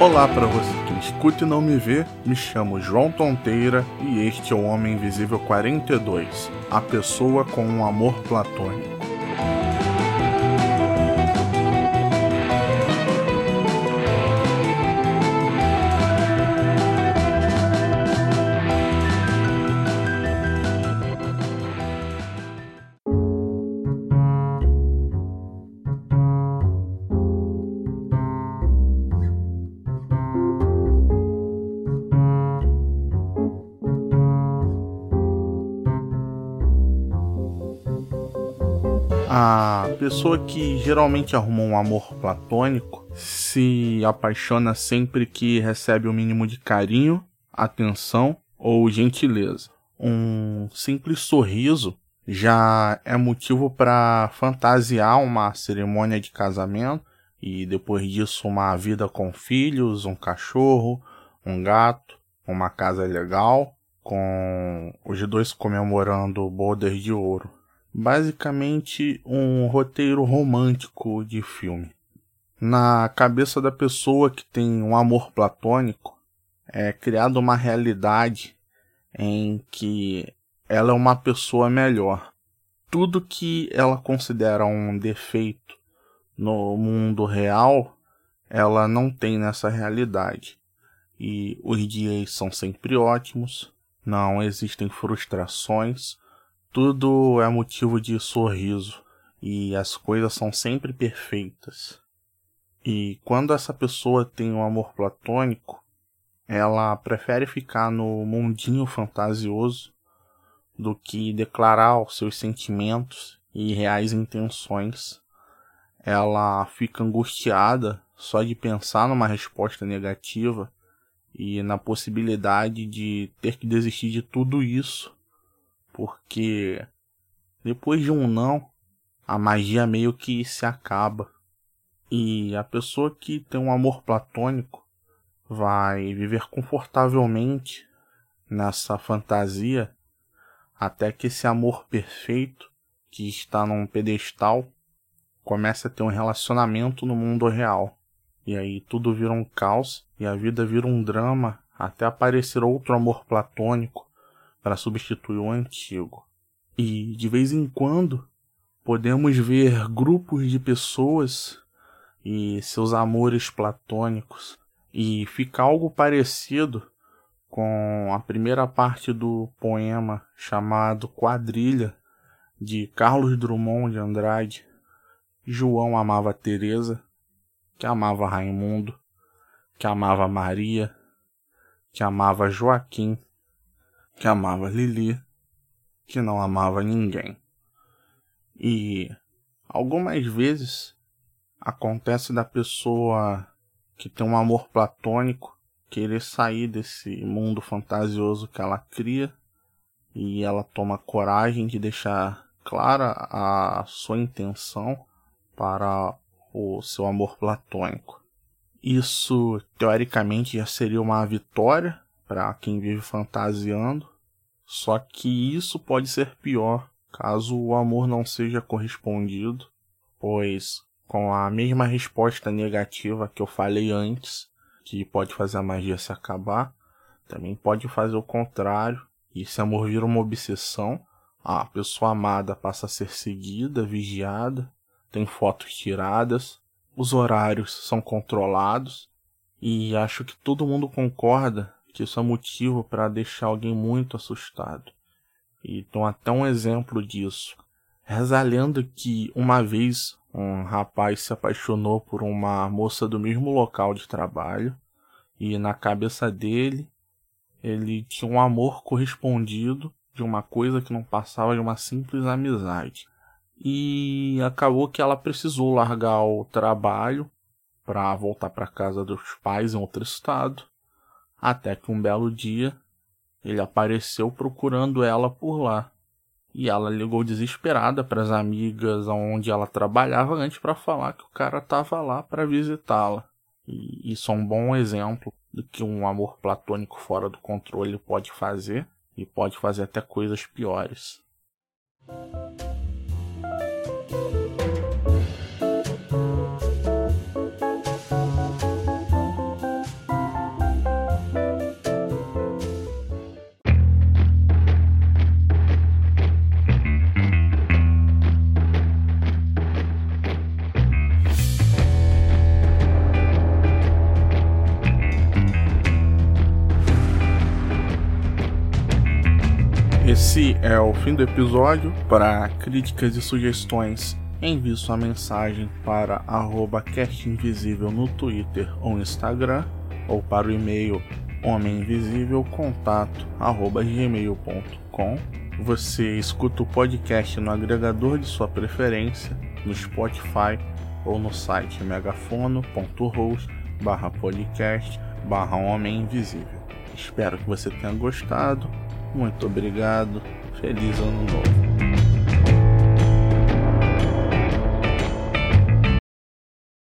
Olá para você que me escuta e não me vê, me chamo João Tonteira e este é o Homem Invisível 42, a pessoa com um amor platônico. A pessoa que geralmente arruma um amor platônico se apaixona sempre que recebe o mínimo de carinho, atenção ou gentileza. Um simples sorriso já é motivo para fantasiar uma cerimônia de casamento e depois disso uma vida com filhos, um cachorro, um gato, uma casa legal, com os dois comemorando bodas de ouro basicamente um roteiro romântico de filme. Na cabeça da pessoa que tem um amor platônico, é criada uma realidade em que ela é uma pessoa melhor. Tudo que ela considera um defeito no mundo real, ela não tem nessa realidade. E os dias são sempre ótimos, não existem frustrações, tudo é motivo de sorriso e as coisas são sempre perfeitas. E quando essa pessoa tem um amor platônico, ela prefere ficar no mundinho fantasioso do que declarar os seus sentimentos e reais intenções. Ela fica angustiada só de pensar numa resposta negativa e na possibilidade de ter que desistir de tudo isso porque depois de um não, a magia meio que se acaba. E a pessoa que tem um amor platônico vai viver confortavelmente nessa fantasia até que esse amor perfeito que está num pedestal comece a ter um relacionamento no mundo real. E aí tudo vira um caos e a vida vira um drama até aparecer outro amor platônico para substituir o antigo. E de vez em quando podemos ver grupos de pessoas e seus amores platônicos e fica algo parecido com a primeira parte do poema chamado Quadrilha de Carlos Drummond de Andrade. João amava Teresa, que amava Raimundo, que amava Maria, que amava Joaquim, que amava Lili, que não amava ninguém. E algumas vezes acontece da pessoa que tem um amor platônico querer sair desse mundo fantasioso que ela cria e ela toma coragem de deixar clara a sua intenção para o seu amor platônico. Isso teoricamente já seria uma vitória para quem vive fantasiando, só que isso pode ser pior caso o amor não seja correspondido, pois com a mesma resposta negativa que eu falei antes, que pode fazer a magia se acabar, também pode fazer o contrário, e esse amor vira uma obsessão, a pessoa amada passa a ser seguida, vigiada, tem fotos tiradas, os horários são controlados, e acho que todo mundo concorda que isso é motivo para deixar alguém muito assustado. E dou até um exemplo disso. Reza a que uma vez um rapaz se apaixonou por uma moça do mesmo local de trabalho e na cabeça dele ele tinha um amor correspondido de uma coisa que não passava de uma simples amizade. E acabou que ela precisou largar o trabalho para voltar para casa dos pais em outro estado até que um belo dia ele apareceu procurando ela por lá. E ela ligou desesperada para as amigas onde ela trabalhava antes para falar que o cara estava lá para visitá-la. E isso é um bom exemplo do que um amor platônico fora do controle pode fazer e pode fazer até coisas piores. Esse é o fim do episódio. Para críticas e sugestões, envie sua mensagem para @castinvisível no Twitter ou Instagram ou para o e-mail homeminvisívelcontato@gmail.com. Você escuta o podcast no agregador de sua preferência, no Spotify ou no site megafono.host/podcast barra Homem Invisível. Espero que você tenha gostado. Muito obrigado. Feliz Ano Novo.